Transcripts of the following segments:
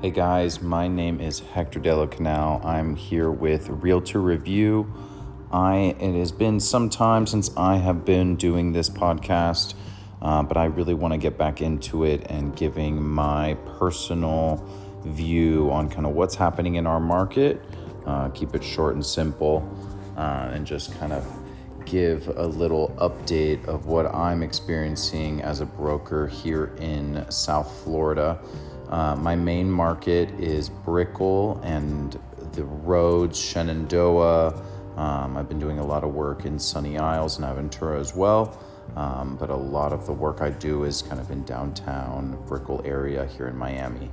Hey guys, my name is Hector Delo Canal. I'm here with Realtor Review. I it has been some time since I have been doing this podcast, uh, but I really want to get back into it and giving my personal view on kind of what's happening in our market. Uh, keep it short and simple, uh, and just kind of give a little update of what I'm experiencing as a broker here in South Florida. Uh, my main market is Brickell and the roads, Shenandoah. Um, I've been doing a lot of work in Sunny Isles and Aventura as well, um, but a lot of the work I do is kind of in downtown Brickell area here in Miami.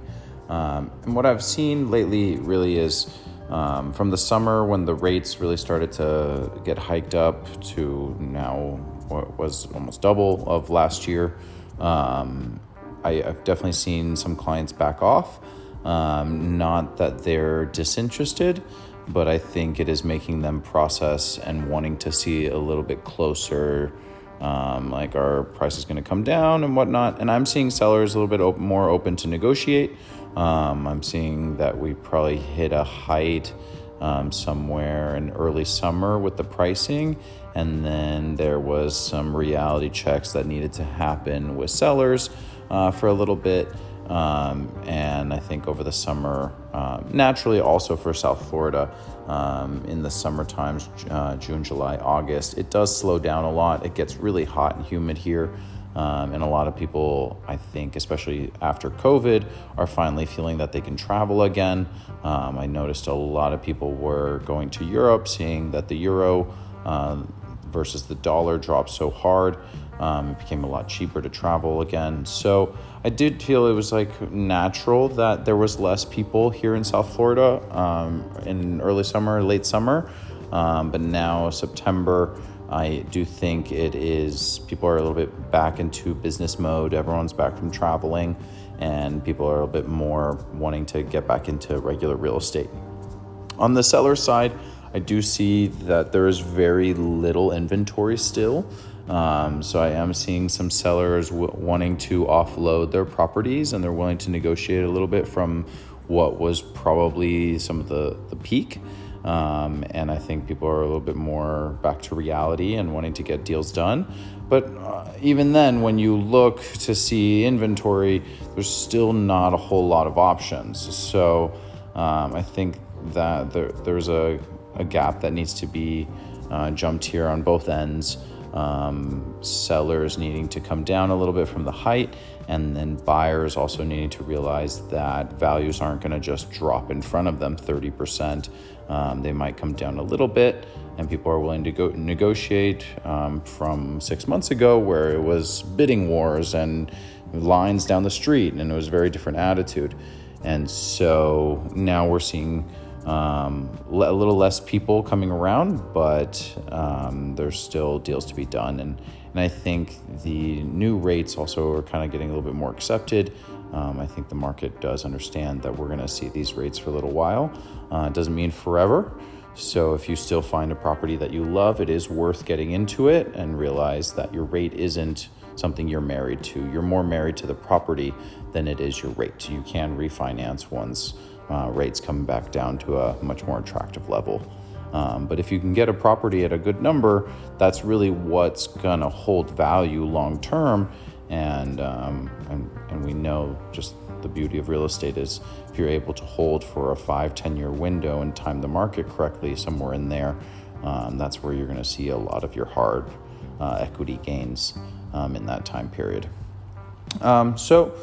Um, and what I've seen lately really is um, from the summer when the rates really started to get hiked up to now what was almost double of last year. Um, I, have definitely seen some clients back off. Um, not that they're disinterested, but I think it is making them process and wanting to see a little bit closer, um, like our price is going to come down and whatnot. And I'm seeing sellers a little bit op- more open to negotiate. Um, I'm seeing that we probably hit a height um, somewhere in early summer with the pricing. And then there was some reality checks that needed to happen with sellers uh, for a little bit. Um, and I think over the summer, um, naturally also for South Florida, um, in the summer times, uh, June, July, August, it does slow down a lot. It gets really hot and humid here. Um, and a lot of people, I think, especially after COVID, are finally feeling that they can travel again. Um, I noticed a lot of people were going to Europe, seeing that the euro uh, versus the dollar dropped so hard. Um, it became a lot cheaper to travel again. So I did feel it was like natural that there was less people here in South Florida um, in early summer, late summer. Um, but now September, I do think it is people are a little bit back into business mode. Everyone's back from traveling, and people are a little bit more wanting to get back into regular real estate. On the seller side, I do see that there is very little inventory still. Um, so I am seeing some sellers w- wanting to offload their properties and they're willing to negotiate a little bit from what was probably some of the, the peak. Um, and I think people are a little bit more back to reality and wanting to get deals done. But uh, even then, when you look to see inventory, there's still not a whole lot of options. So um, I think that there, there's a, a gap that needs to be uh, jumped here on both ends um, sellers needing to come down a little bit from the height, and then buyers also needing to realize that values aren't going to just drop in front of them 30%. Um, they might come down a little bit, and people are willing to go negotiate um, from six months ago, where it was bidding wars and lines down the street, and it was a very different attitude. And so now we're seeing um, a little less people coming around, but um, there's still deals to be done. And, and I think the new rates also are kind of getting a little bit more accepted. Um, I think the market does understand that we're going to see these rates for a little while. Uh, it doesn't mean forever. So if you still find a property that you love, it is worth getting into it and realize that your rate isn't something you're married to. You're more married to the property than it is your rate. You can refinance once uh, rates come back down to a much more attractive level. Um, but if you can get a property at a good number, that's really what's going to hold value long term. And, um, and, and we know just the beauty of real estate is if you're able to hold for a five, 10 year window and time the market correctly, somewhere in there, um, that's where you're going to see a lot of your hard uh, equity gains um, in that time period. Um, so,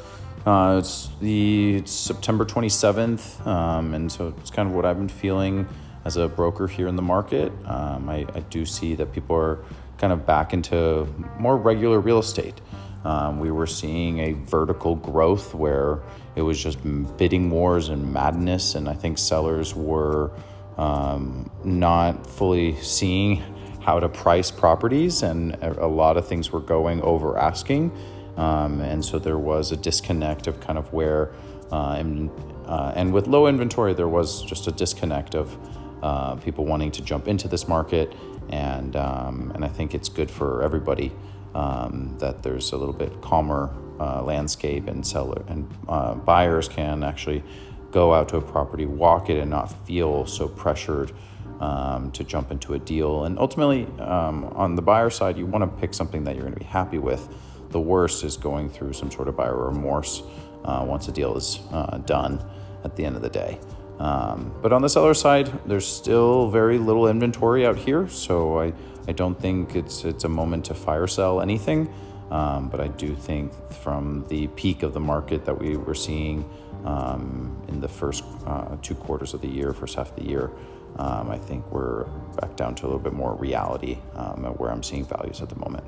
uh, it's the it's September 27th, um, and so it's kind of what I've been feeling as a broker here in the market. Um, I, I, do see that people are kind of back into more regular real estate. Um, we were seeing a vertical growth where it was just bidding wars and madness, and I think sellers were um, not fully seeing how to price properties, and a lot of things were going over asking. Um, and so there was a disconnect of kind of where, uh, and, uh, and with low inventory, there was just a disconnect of uh, people wanting to jump into this market. And, um, and I think it's good for everybody um, that there's a little bit calmer uh, landscape and seller and uh, buyers can actually go out to a property, walk it, and not feel so pressured um, to jump into a deal. And ultimately, um, on the buyer side, you want to pick something that you're going to be happy with. The worst is going through some sort of buyer remorse uh, once a deal is uh, done at the end of the day. Um, but on the seller side, there's still very little inventory out here, so I, I don't think it's it's a moment to fire sell anything. Um, but I do think from the peak of the market that we were seeing um, in the first uh, two quarters of the year, first half of the year, um, I think we're back down to a little bit more reality um, where I'm seeing values at the moment.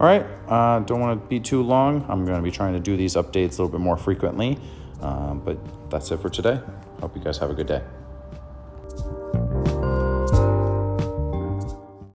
All right, uh, don't want to be too long. I'm going to be trying to do these updates a little bit more frequently, um, but that's it for today. Hope you guys have a good day.